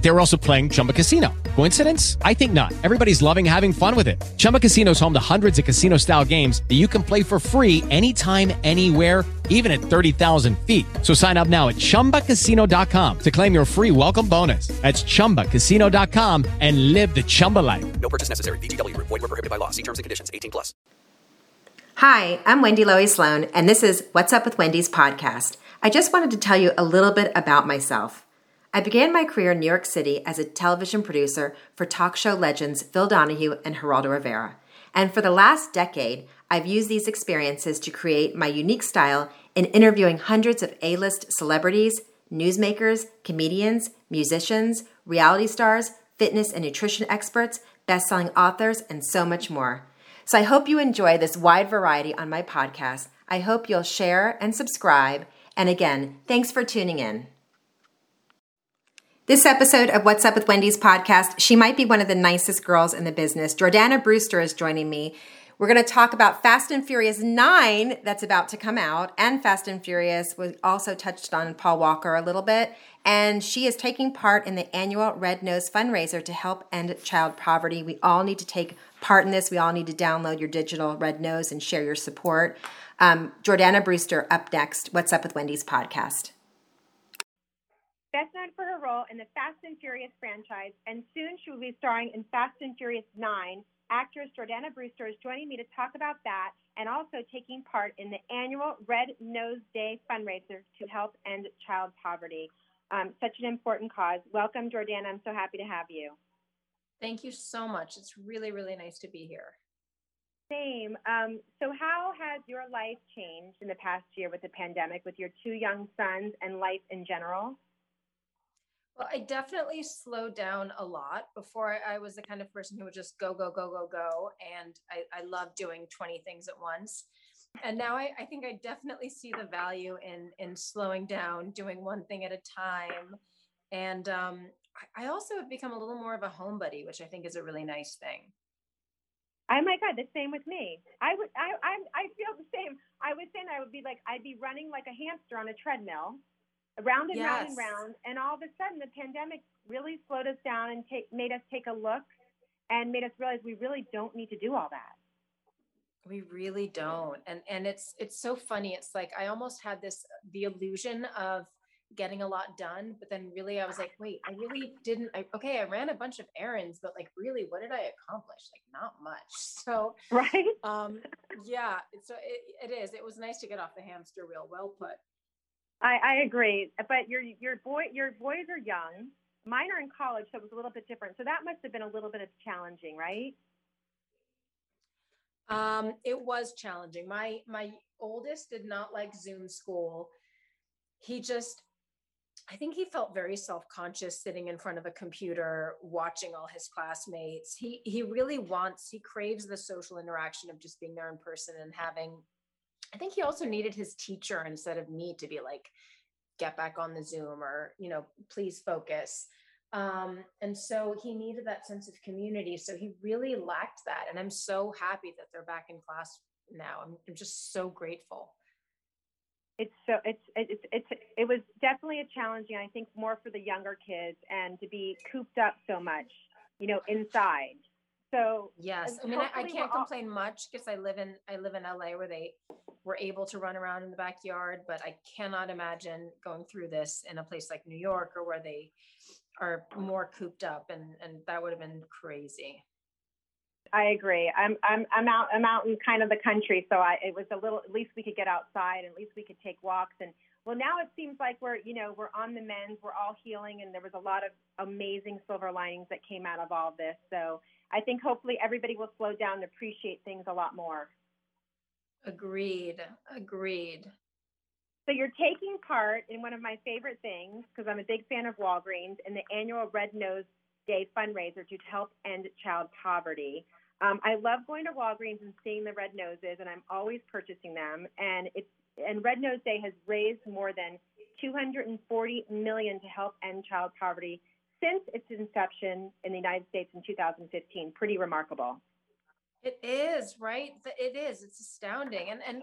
They were also playing Chumba Casino. Coincidence? I think not. Everybody's loving having fun with it. Chumba Casino is home to hundreds of casino style games that you can play for free anytime, anywhere, even at 30,000 feet. So sign up now at chumbacasino.com to claim your free welcome bonus. That's chumbacasino.com and live the Chumba life. No purchase necessary. VGW Group. Void were prohibited by law. See terms and conditions. 18 plus. Hi, I'm Wendy Lowy Sloan, and this is What's Up with Wendy's podcast. I just wanted to tell you a little bit about myself. I began my career in New York City as a television producer for talk show legends Phil Donahue and Geraldo Rivera. And for the last decade, I've used these experiences to create my unique style in interviewing hundreds of A list celebrities, newsmakers, comedians, musicians, reality stars, fitness and nutrition experts, best selling authors, and so much more. So I hope you enjoy this wide variety on my podcast. I hope you'll share and subscribe. And again, thanks for tuning in. This episode of What's Up with Wendy's podcast, she might be one of the nicest girls in the business. Jordana Brewster is joining me. We're going to talk about Fast and Furious 9 that's about to come out, and Fast and Furious was also touched on Paul Walker a little bit. And she is taking part in the annual Red Nose fundraiser to help end child poverty. We all need to take part in this. We all need to download your digital Red Nose and share your support. Um, Jordana Brewster up next. What's Up with Wendy's podcast. Best known for her role in the Fast and Furious franchise, and soon she will be starring in Fast and Furious 9. Actress Jordana Brewster is joining me to talk about that and also taking part in the annual Red Nose Day fundraiser to help end child poverty. Um, such an important cause. Welcome, Jordana. I'm so happy to have you. Thank you so much. It's really, really nice to be here. Same. Um, so, how has your life changed in the past year with the pandemic, with your two young sons and life in general? Well, I definitely slowed down a lot. Before I was the kind of person who would just go, go, go, go, go. And I, I love doing 20 things at once. And now I, I think I definitely see the value in in slowing down, doing one thing at a time. And um, I also have become a little more of a homebody, which I think is a really nice thing. Oh my God, the same with me. I would, I, I, I feel the same. I was saying I would be like, I'd be running like a hamster on a treadmill, round and yes. round and round, and all of a sudden the pandemic really slowed us down and take, made us take a look, and made us realize we really don't need to do all that. We really don't, and and it's it's so funny. It's like I almost had this the illusion of getting a lot done but then really i was like wait i really didn't I, okay i ran a bunch of errands but like really what did i accomplish? Like not much. So right? um yeah so it, it is. It was nice to get off the hamster wheel. Well put i i agree but your your boy your boys are young. Mine are in college so it was a little bit different. So that must have been a little bit of challenging right? Um it was challenging. My my oldest did not like zoom school. He just I think he felt very self-conscious sitting in front of a computer watching all his classmates. He he really wants he craves the social interaction of just being there in person and having I think he also needed his teacher instead of me to be like get back on the Zoom or you know please focus. Um, and so he needed that sense of community. So he really lacked that. And I'm so happy that they're back in class now. I'm, I'm just so grateful it's so it's it's it's it was definitely a challenging i think more for the younger kids and to be cooped up so much you know inside so yes i mean i, I can't complain all- much because i live in i live in la where they were able to run around in the backyard but i cannot imagine going through this in a place like new york or where they are more cooped up and and that would have been crazy I agree. I'm I'm I'm out I'm out in kind of the country, so I it was a little at least we could get outside, at least we could take walks and well now it seems like we're you know we're on the mend, we're all healing, and there was a lot of amazing silver linings that came out of all this. So I think hopefully everybody will slow down and appreciate things a lot more. Agreed. Agreed. So you're taking part in one of my favorite things because I'm a big fan of Walgreens and the annual Red Nose Day fundraiser to help end child poverty. Um, I love going to Walgreens and seeing the red noses, and I'm always purchasing them. And it's and Red Nose Day has raised more than 240 million to help end child poverty since its inception in the United States in 2015. Pretty remarkable. It is, right? It is. It's astounding. And and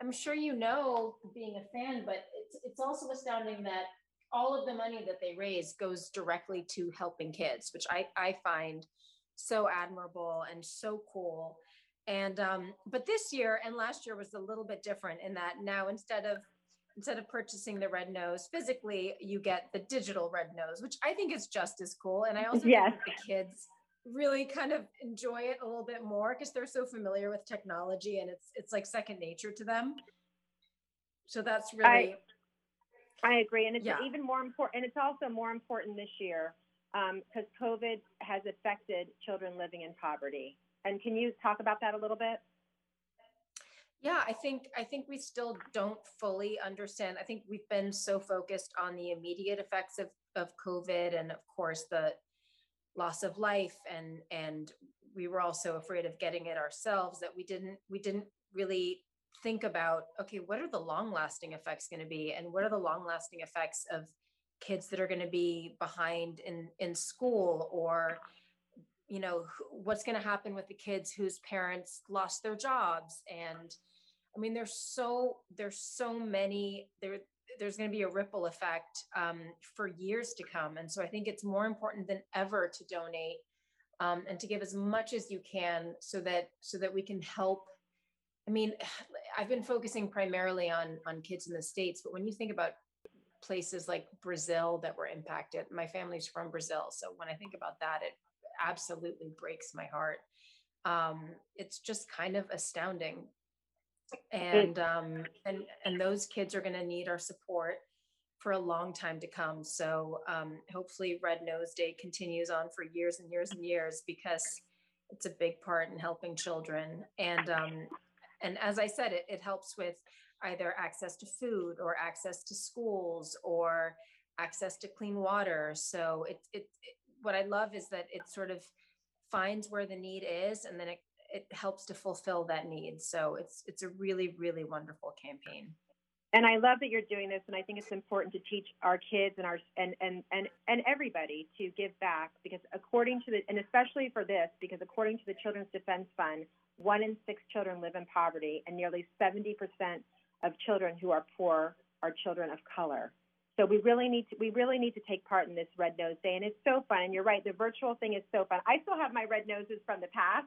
I'm sure you know being a fan, but it's it's also astounding that all of the money that they raise goes directly to helping kids, which I I find so admirable and so cool. And um, but this year and last year was a little bit different in that now instead of instead of purchasing the red nose physically, you get the digital red nose, which I think is just as cool. And I also yes. think the kids really kind of enjoy it a little bit more because they're so familiar with technology and it's it's like second nature to them. So that's really I, I agree. And it's yeah. even more important and it's also more important this year because um, COVID has affected children living in poverty. And can you talk about that a little bit? Yeah, I think I think we still don't fully understand. I think we've been so focused on the immediate effects of of COVID and of course the loss of life and and we were also afraid of getting it ourselves that we didn't we didn't really think about okay, what are the long lasting effects going to be and what are the long lasting effects of kids that are going to be behind in in school or you know what's going to happen with the kids whose parents lost their jobs and i mean there's so there's so many there there's going to be a ripple effect um, for years to come and so i think it's more important than ever to donate um, and to give as much as you can so that so that we can help i mean i've been focusing primarily on on kids in the states but when you think about places like brazil that were impacted my family's from brazil so when i think about that it absolutely breaks my heart. Um, it's just kind of astounding. And um, and and those kids are going to need our support for a long time to come. So um, hopefully, Red Nose Day continues on for years and years and years because it's a big part in helping children. And um, and as I said, it, it helps with either access to food or access to schools or access to clean water. So it, it, it what I love is that it sort of finds where the need is and then it, it helps to fulfill that need. So it's it's a really, really wonderful campaign. And I love that you're doing this and I think it's important to teach our kids and our and and and, and everybody to give back because according to the and especially for this, because according to the Children's Defense Fund, one in six children live in poverty and nearly 70% of children who are poor are children of color. So we really need to we really need to take part in this Red Nose Day, and it's so fun. And you're right, the virtual thing is so fun. I still have my red noses from the past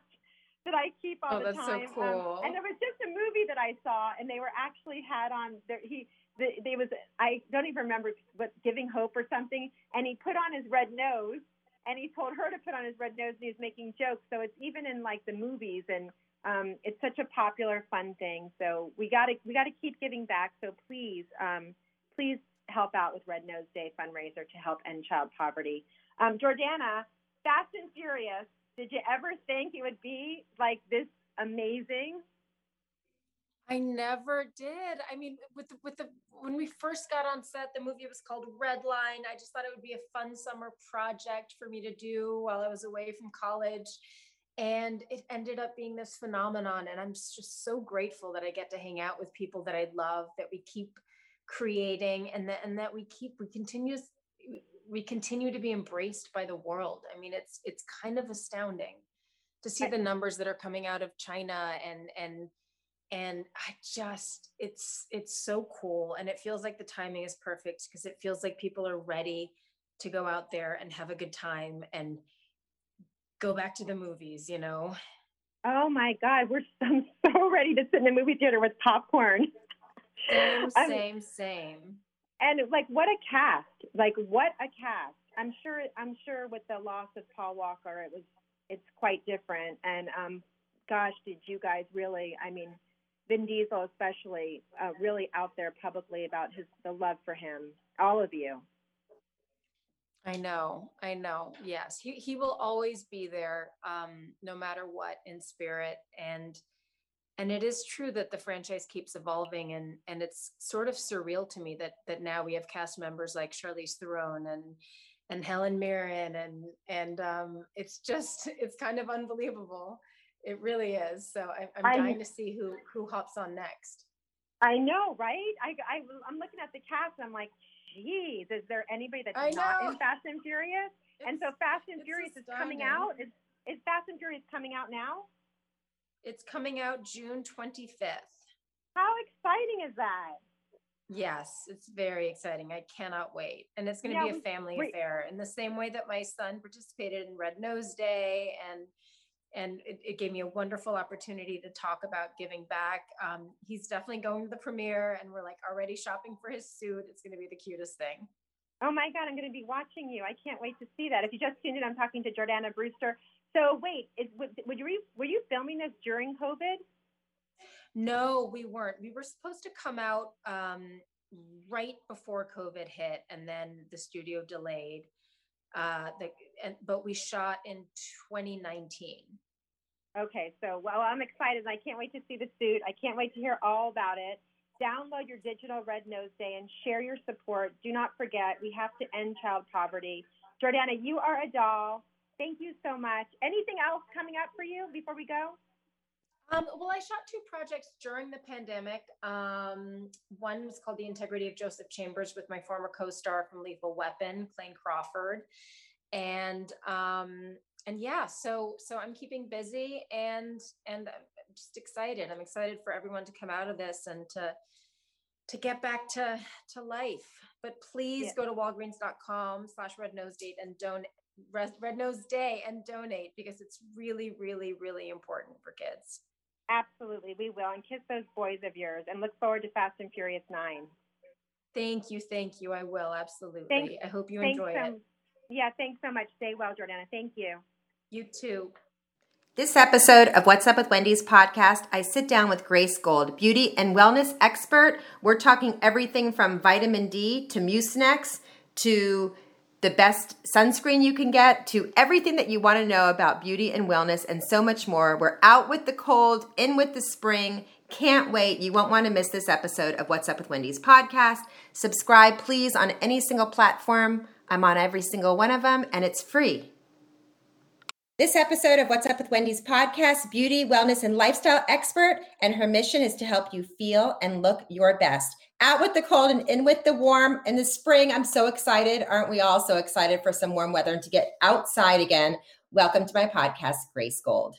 that I keep all oh, the time. So um, cool. Um, and there was just a movie that I saw, and they were actually had on there. He the, they was I don't even remember what Giving Hope or something, and he put on his red nose, and he told her to put on his red nose, and he was making jokes. So it's even in like the movies and. Um, it's such a popular, fun thing. So we got to we got to keep giving back. So please, um, please help out with Red Nose Day fundraiser to help end child poverty. Um, Jordana, Fast and Furious, did you ever think it would be like this amazing? I never did. I mean, with the, with the when we first got on set, the movie was called Red Line. I just thought it would be a fun summer project for me to do while I was away from college. And it ended up being this phenomenon. And I'm just so grateful that I get to hang out with people that I love, that we keep creating and that and that we keep we continue we continue to be embraced by the world. I mean it's it's kind of astounding to see the numbers that are coming out of china and and and i just it's it's so cool. And it feels like the timing is perfect because it feels like people are ready to go out there and have a good time and go back to the movies you know? Oh my god we're so, so ready to sit in the movie theater with popcorn. Same, same, same. And like, what a cast! Like, what a cast! I'm sure. I'm sure with the loss of Paul Walker, it was. It's quite different. And um, gosh, did you guys really? I mean, Vin Diesel especially, uh, really out there publicly about his the love for him. All of you. I know, I know. Yes, he he will always be there, um, no matter what, in spirit and and it is true that the franchise keeps evolving and and it's sort of surreal to me that that now we have cast members like Charlize Theron and and Helen Mirren and and um, it's just it's kind of unbelievable. It really is. So I, I'm dying to see who who hops on next. I know, right? I, I I'm looking at the cast. I'm like, geez, is there anybody that's not in Fast and Furious? It's, and so Fast and Furious is coming out. Is is Fast and Furious coming out now? It's coming out June 25th. How exciting is that? Yes, it's very exciting. I cannot wait. And it's going to Yeah, be a family we- affair in the same way that my son participated in Red Nose Day and and it, it gave me a wonderful opportunity to talk about giving back. Um, he's definitely going to the premiere and we're like already shopping for his suit. It's going to be the cutest thing. Oh my God, I'm going to be watching you. I can't wait to see that. If you just tuned in, I'm talking to Jordana Brewster. So wait, is, would, would you, were you filming this during COVID? No, we weren't. We were supposed to come out um, right before COVID hit, and then the studio delayed. Uh, the, and, but we shot in 2019. Okay, so well, I'm excited. I can't wait to see the suit. I can't wait to hear all about it. Download your digital Red Nose Day and share your support. Do not forget, we have to end child poverty. Jordana, you are a doll. Thank you so much. Anything else coming up for you before we go? Um, well, I shot two projects during the pandemic. Um, one was called The Integrity of Joseph Chambers with my former co-star from Lethal Weapon, Clayne Crawford. And um, and yeah, so so I'm keeping busy and and I'm just excited. I'm excited for everyone to come out of this and to to get back to to life. But please Yeah. go to walgreens.com slash red nose date and donate red, red nose day and donate because it's really, really, really important for kids. Absolutely, we will. And kiss those boys of yours and look forward to Fast and Furious 9. Thank you, thank you. I will absolutely. Thanks- I hope you Thanks enjoy so, it. Yeah, thanks so much. Stay well, Jordana. Thank you. You too. This episode of What's Up with Wendy's podcast, I sit down with Grace Gold, beauty and wellness expert. We're talking everything from vitamin D to Mucinex to the best sunscreen you can get to everything that you want to know about beauty and wellness and so much more. We're out with the cold, in with the spring. Can't wait. You won't want to miss this episode of What's Up with Wendy's podcast. Subscribe, please, on any single platform. I'm on every single one of them, and it's free. This episode of What's Up with Wendy's podcast, beauty, wellness, and lifestyle expert, and her mission is to help you feel and look your best. Out with the cold and in with the warm. In the spring, I'm so excited. Aren't we all so excited for some warm weather and to get outside again? Welcome to my podcast, Grace Gold.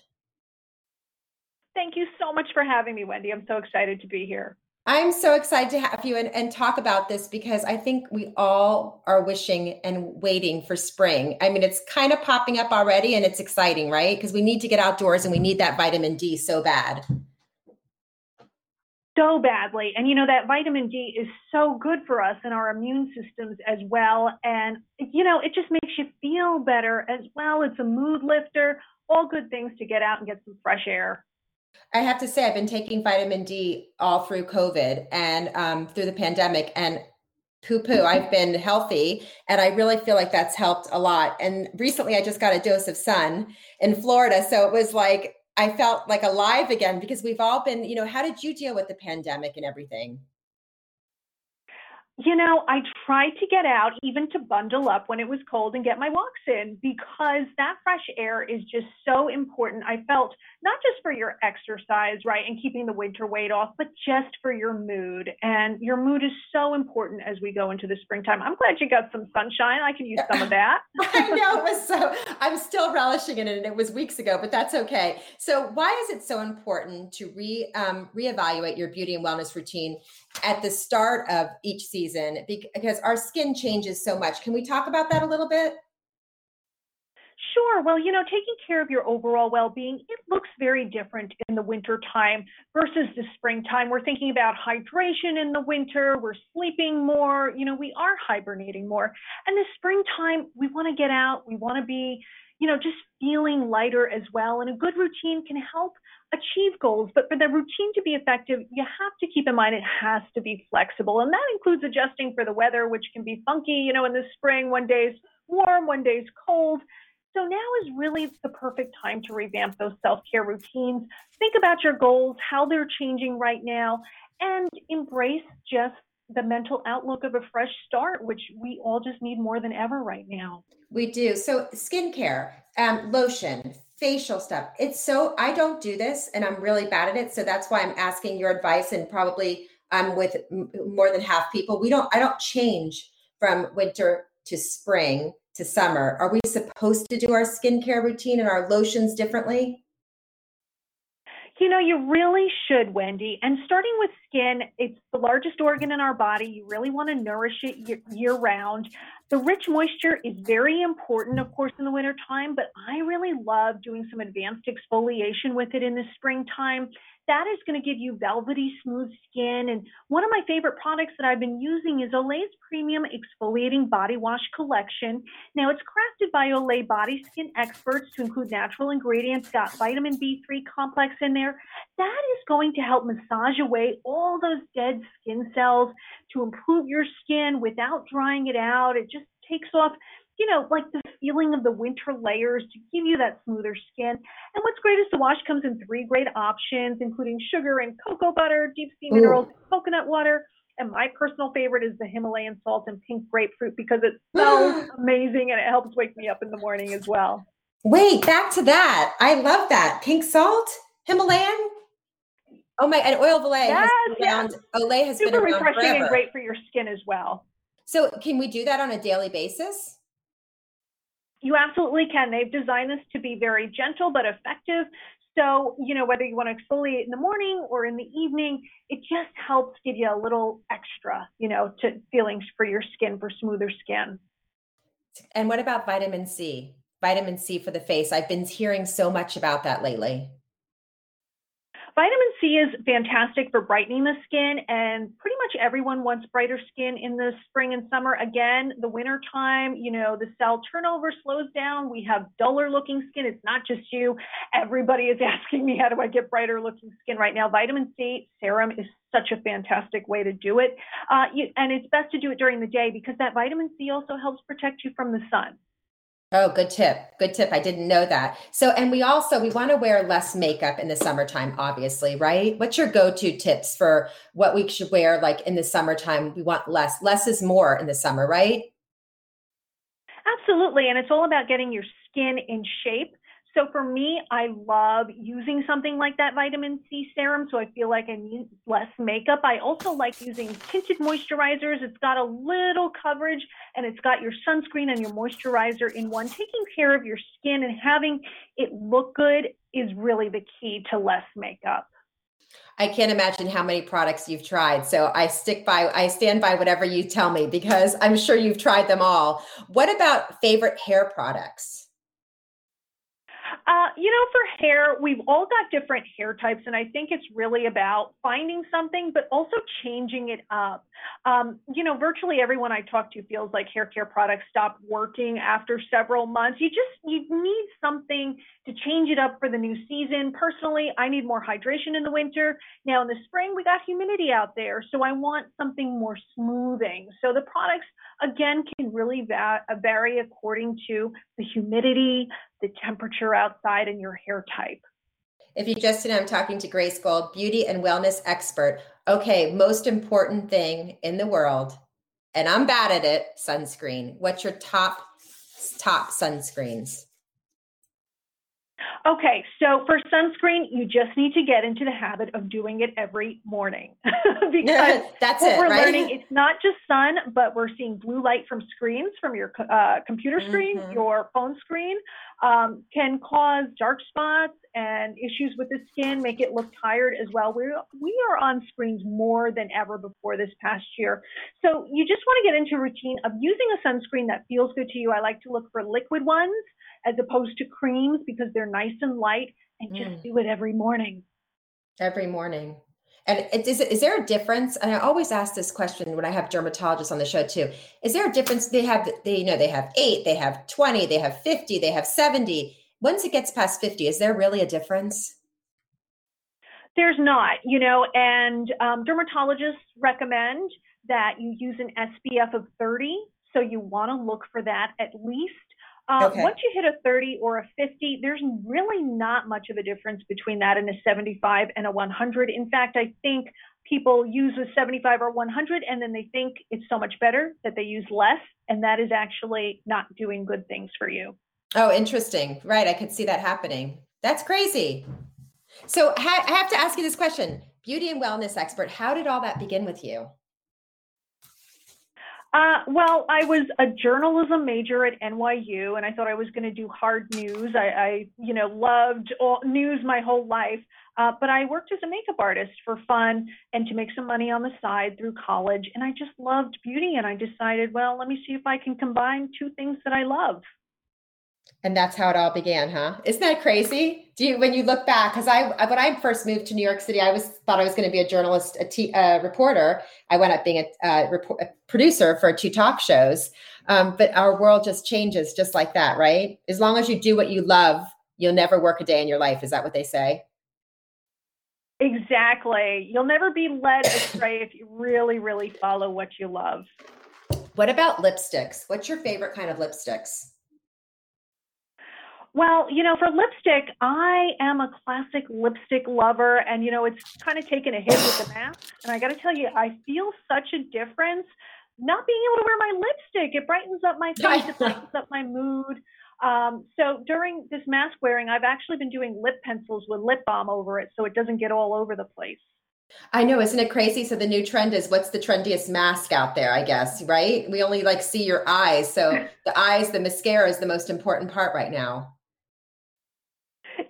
Thank you so much for having me, Wendy. I'm so excited to be here. I'm so excited to have you and, and talk about this because I think we all are wishing and waiting for spring. I mean, it's kind of popping up already and it's exciting, right? Because we need to get outdoors and we need that vitamin D so bad. So badly. And you know, that vitamin D is so good for us and our immune systems as well. And, you know, it just makes you feel better as well. It's a mood lifter, all good things to get out and get some fresh air. I have to say, I've been taking vitamin D all through COVID and um, through the pandemic, and poo poo, I've been healthy, and I really feel like that's helped a lot. And recently, I just got a dose of sun in Florida, so it was like I felt like alive again because we've all been, you know, how did you deal with the pandemic and everything? You know, I tried to get out, even to bundle up when it was cold and get my walks in because that fresh air is just so important. I felt not just for your exercise, right, and keeping the winter weight off, but just for your mood. And your mood is so important as we go into the springtime. I'm glad you got some sunshine. I can use some of that. I know it was so, I'm still relishing in it, and it was weeks ago, but that's okay. So, why is it so important to re um, reevaluate your beauty and wellness routine at the start of each season? Because our skin changes so much. Can we talk about that a little bit? Sure. Well, you know, taking care of your overall well being, it looks very different in the winter time versus the springtime. We're thinking about hydration in the winter, we're sleeping more, you know, we are hibernating more. And the springtime, we want to get out, we want to be, you know, just feeling lighter as well. And a good routine can help achieve goals. But for the routine to be effective, you have to keep in mind it has to be flexible. And that includes adjusting for the weather, which can be funky, you know, in the spring, one day's warm, one day's cold. So now is really the perfect time to revamp those self care routines. Think about your goals, how they're changing right now, and embrace just the mental outlook of a fresh start, which we all just need more than ever right now. We do. So, skincare, um, lotion, facial stuff. It's so, I don't do this and I'm really bad at it. So, that's why I'm asking your advice and probably I'm um, with m- more than half people. We don't, I don't change from winter to spring to summer. Are we supposed to do our skincare routine and our lotions differently? You know, you really should, Wendy. And starting with skin, it's the largest organ in our body. You really want to nourish it year round. The rich moisture is very important, of course, in the wintertime, but I really love doing some advanced exfoliation with it in the springtime that is going to give you velvety smooth skin. And one of my favorite products that I've been using is Olay's Premium Exfoliating Body Wash Collection. Now it's crafted by Olay body skin experts to include natural ingredients, got vitamin B3 complex in there. That is going to help massage away all those dead skin cells to improve your skin without drying it out. It just takes off you know, like the feeling of the winter layers to give you that smoother skin. And what's great is the wash comes in three great options, including sugar and cocoa butter, deep sea minerals, coconut water. And my personal favorite is the Himalayan salt and pink grapefruit because it smells amazing and it helps wake me up in the morning as well. Wait, back to that. I love that. Pink salt, Himalayan. Oh my, and oil of Olay yes, has been around. Yes. Olay has Super been around refreshing forever. and great for your skin as well. So, can we do that on a daily basis? You absolutely can. They've designed this to be very gentle but effective. So, you know, whether you want to exfoliate in the morning or in the evening, it just helps give you a little extra, you know, to feelings for your skin for smoother skin. And what about vitamin C? Vitamin C for the face. I've been hearing so much about that lately. Vitamin C is fantastic for brightening the skin, and pretty much everyone wants brighter skin in the spring and summer. Again, the winter time, you know, the cell turnover slows down. We have duller looking skin. It's not just you. Everybody is asking me, how do I get brighter looking skin right now? Vitamin C serum is such a fantastic way to do it. Uh, you, and it's best to do it during the day because that vitamin C also helps protect you from the sun. Oh, good tip. Good tip. I didn't know that. So, and we also we want to wear less makeup in the summertime, obviously, right? What's your go-to tips for what we should wear like in the summertime? We want less. Less is more in the summer, right? Absolutely. And it's all about getting your skin in shape. So for me, I love using something like that vitamin C serum. So I feel like I need less makeup. I also like using tinted moisturizers. It's got a little coverage and it's got your sunscreen and your moisturizer in one. Taking care of your skin and having it look good is really the key to less makeup. I can't imagine how many products you've tried. So I stick by, I stand by whatever you tell me because I'm sure you've tried them all. What about favorite hair products? Uh, you know, for hair, we've all got different hair types, and I think it's really about finding something, but also changing it up. Um, you know, virtually everyone I talk to feels like hair care products stop working after several months. You just you need something to change it up for the new season. Personally, I need more hydration in the winter. Now in the spring, we got humidity out there, so I want something more smoothing. So the products again can really va- vary according to the humidity, the temperature outside, and your hair type. If you just know, I'm talking to Grace Gold, beauty and wellness expert. Okay, most important thing in the world, and I'm bad at it, sunscreen. What's your top top sunscreens? Okay, so for sunscreen, you just need to get into the habit of doing it every morning because that's what it. We're right? learning it's not just sun, but we're seeing blue light from screens, from your uh, computer screen, mm-hmm. your phone screen, um, can cause dark spots and issues with the skin, make it look tired as well. We we are on screens more than ever before this past year, so you just want to get into a routine of using a sunscreen that feels good to you. I like to look for liquid ones as opposed to creams because they're nice and light and just mm. do it every morning. Every morning. And is, is there a difference? And I always ask this question when I have dermatologists on the show too. Is there a difference? They have, they you know, they have eight, they have 20, they have 50, they have 70. Once it gets past 50, is there really a difference? There's not, you know, and um, dermatologists recommend that you use an SPF of 30. So you want to look for that at least uh, okay. Once you hit a 30 or a 50, there's really not much of a difference between that and a 75 and a 100. In fact, I think people use a 75 or 100 and then they think it's so much better that they use less, and that is actually not doing good things for you. Oh, interesting. Right. I could see that happening. That's crazy. So I have to ask you this question beauty and wellness expert, how did all that begin with you? Uh, well, I was a journalism major at NYU, and I thought I was going to do hard news. I, I, you know, loved news my whole life. Uh, but I worked as a makeup artist for fun and to make some money on the side through college. And I just loved beauty. And I decided, well, let me see if I can combine two things that I love. And that's how it all began, huh? Isn't that crazy? Do you, when you look back, because I, when I first moved to New York City, I was thought I was going to be a journalist, a t, uh, reporter. I went up being a, uh, report, a producer for two talk shows. Um, but our world just changes just like that, right? As long as you do what you love, you'll never work a day in your life. Is that what they say? Exactly. You'll never be led astray if you really, really follow what you love. What about lipsticks? What's your favorite kind of lipsticks? Well, you know, for lipstick, I am a classic lipstick lover, and you know, it's kind of taken a hit with the mask. And I got to tell you, I feel such a difference not being able to wear my lipstick. It brightens up my face, it brightens up my mood. Um, so during this mask wearing, I've actually been doing lip pencils with lip balm over it, so it doesn't get all over the place. I know, isn't it crazy? So the new trend is what's the trendiest mask out there, I guess, right? We only like see your eyes. So the eyes, the mascara is the most important part right now.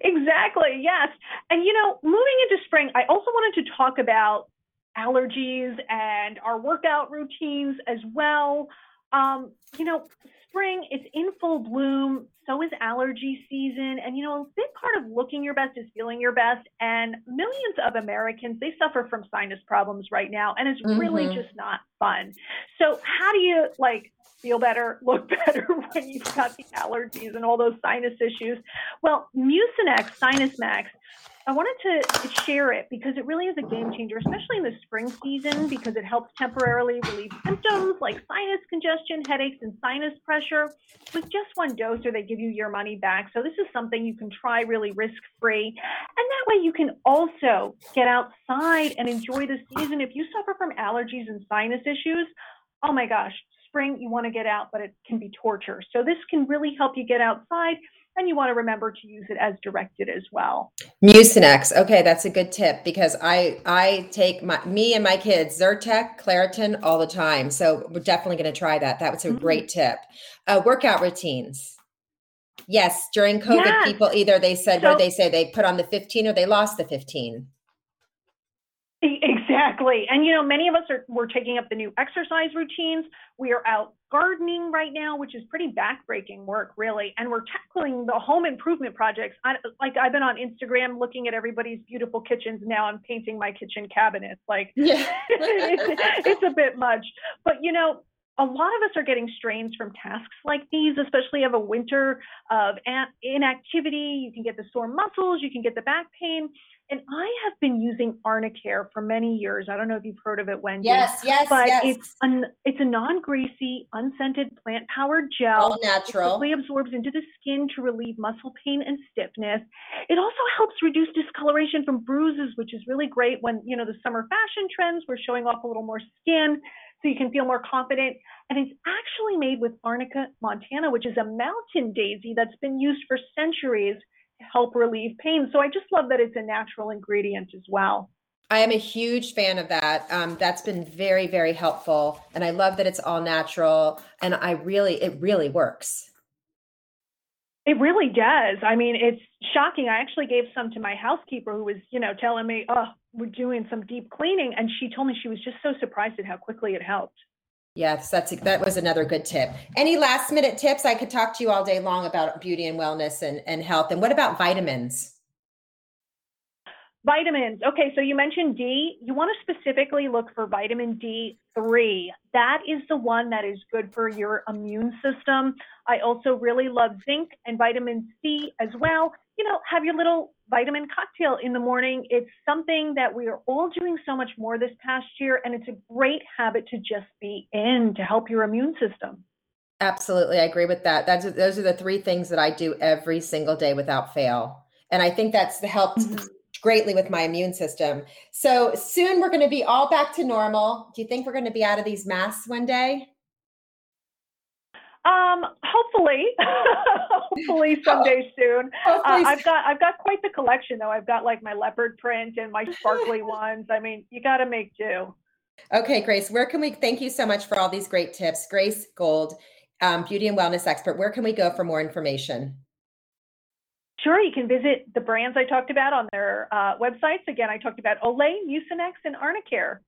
Exactly. Yes. And you know, moving into spring, I also wanted to talk about allergies and our workout routines as well. Um, you know, spring, it's in full bloom. So is allergy season. And, you know, a big part of looking your best is feeling your best. And millions of Americans, they suffer from sinus problems right now. And it's mm-hmm. really just not fun. So, how do you like feel better, look better when you've got the allergies and all those sinus issues? Well, Mucinex Sinus Max I wanted to share it because it really is a game changer, especially in the spring season, because it helps temporarily relieve symptoms like sinus congestion, headaches, and sinus pressure with just one dose, or they give you your money back. So, this is something you can try really risk free. And that way, you can also get outside and enjoy the season. If you suffer from allergies and sinus issues, oh my gosh, spring, you want to get out, but it can be torture. So, this can really help you get outside and you want to remember to use it as directed as well. Mucinex. Okay, that's a good tip because I I take my me and my kids Zyrtec, Claritin all the time. So we're definitely going to try that. That was a mm-hmm. great tip. Uh, workout routines. Yes, during COVID, yes. people either they said so, what they say they put on the 15 or they lost the 15. Exactly. And you know, many of us are we're taking up the new exercise routines. We are out gardening right now, which is pretty backbreaking work, really. And we're tackling the home improvement projects. I, like I've been on Instagram looking at everybody's beautiful kitchens. Now I'm painting my kitchen cabinets. Like yeah. it's, it's a bit much. But you know, a lot of us are getting strains from tasks like these, especially of a winter of inactivity. You can get the sore muscles, you can get the back pain. And I have been using Arnicare for many years. I don't know if you've heard of it, Wendy. Yes, yes, but yes. it's an it's a non-greasy, unscented plant-powered gel. All natural. It quickly absorbs into the skin to relieve muscle pain and stiffness. It also helps reduce discoloration from bruises, which is really great when you know the summer fashion trends. We're showing off a little more skin so you can feel more confident. And it's actually made with Arnica montana, which is a mountain daisy that's been used for centuries help relieve pain. So I just love that it's a natural ingredient as well. I am a huge fan of that. Um, that's been very, very helpful, and I love that it's all natural. And I really, it really works. It really does. I mean, it's shocking. I actually gave some to my housekeeper who was, you know, telling me, "Oh, we're doing some deep cleaning," and she told me she was just so surprised at how quickly it helped. Yes, that's that was another good tip. Any last minute tips? I could talk to you all day long about beauty and wellness and, and health. And what about vitamins? Vitamins. Okay, so you mentioned D. You want to specifically look for vitamin D3. That is the one that is good for your immune system. I also really love zinc and vitamin C as well. You know, have your little vitamin cocktail in the morning. It's something that we are all doing so much more this past year, and it's a great habit to just be in to help your immune system. Absolutely. I agree with that. That's those are the three things that I do every single day without fail. And I think that's helped mm-hmm greatly with my immune system. So soon we're going to be all back to normal. Do you think we're going to be out of these masks one day? Um, hopefully, hopefully someday soon. Uh, I've got I've got quite the collection though. I've got like my leopard print and my sparkly ones. I mean, you got to make do. Okay, Grace. Where can we? Thank you so much for all these great tips, Grace Gold, um, beauty and wellness expert. Where can we go for more information? Sure, you can visit the brands I talked about on their uh, websites. Again, I talked about Olay, Mucinex, and Arnicare.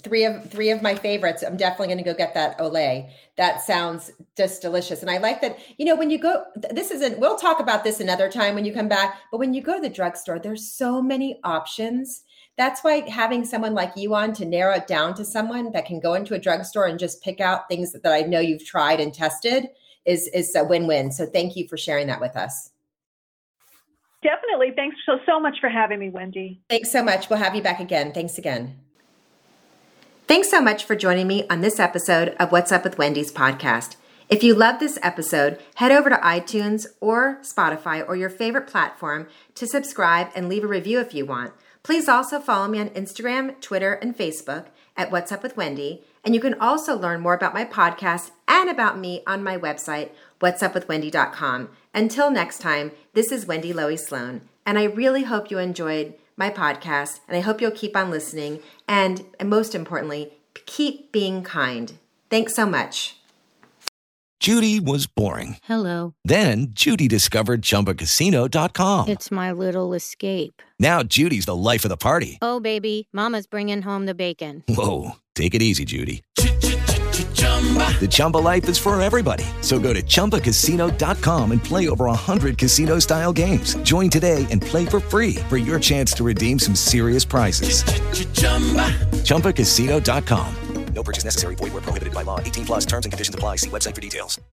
Three of three of my favorites. I'm definitely going to go get that Olay. That sounds just delicious, and I like that. You know, when you go, this isn't. We'll talk about this another time when you come back. But when you go to the drugstore, there's so many options. That's why having someone like you on to narrow it down to someone that can go into a drugstore and just pick out things that, that I know you've tried and tested is is a win-win. So thank you for sharing that with us. Definitely. Thanks so, so much for having me, Wendy. Thanks so much. We'll have you back again. Thanks again. Thanks so much for joining me on this episode of What's Up with Wendy's podcast. If you love this episode, head over to iTunes or Spotify or your favorite platform to subscribe and leave a review if you want. Please also follow me on Instagram, Twitter, and Facebook at What's Up with Wendy. And you can also learn more about my podcast and about me on my website, whatsupwithwendy.com. Until next time, this is Wendy Lowy Sloan, and I really hope you enjoyed my podcast, and I hope you'll keep on listening, and, and most importantly, keep being kind. Thanks so much. Judy was boring. Hello. Then Judy discovered ChumbaCasino.com. It's my little escape. Now Judy's the life of the party. Oh, baby, Mama's bringing home the bacon. Whoa, take it easy, Judy. The Chumba life is for everybody. So go to ChumbaCasino.com and play over 100 casino style games. Join today and play for free for your chance to redeem some serious prizes. Chumba. ChumbaCasino.com. No purchase necessary. Void where prohibited by law. 18 plus terms and conditions apply. See website for details.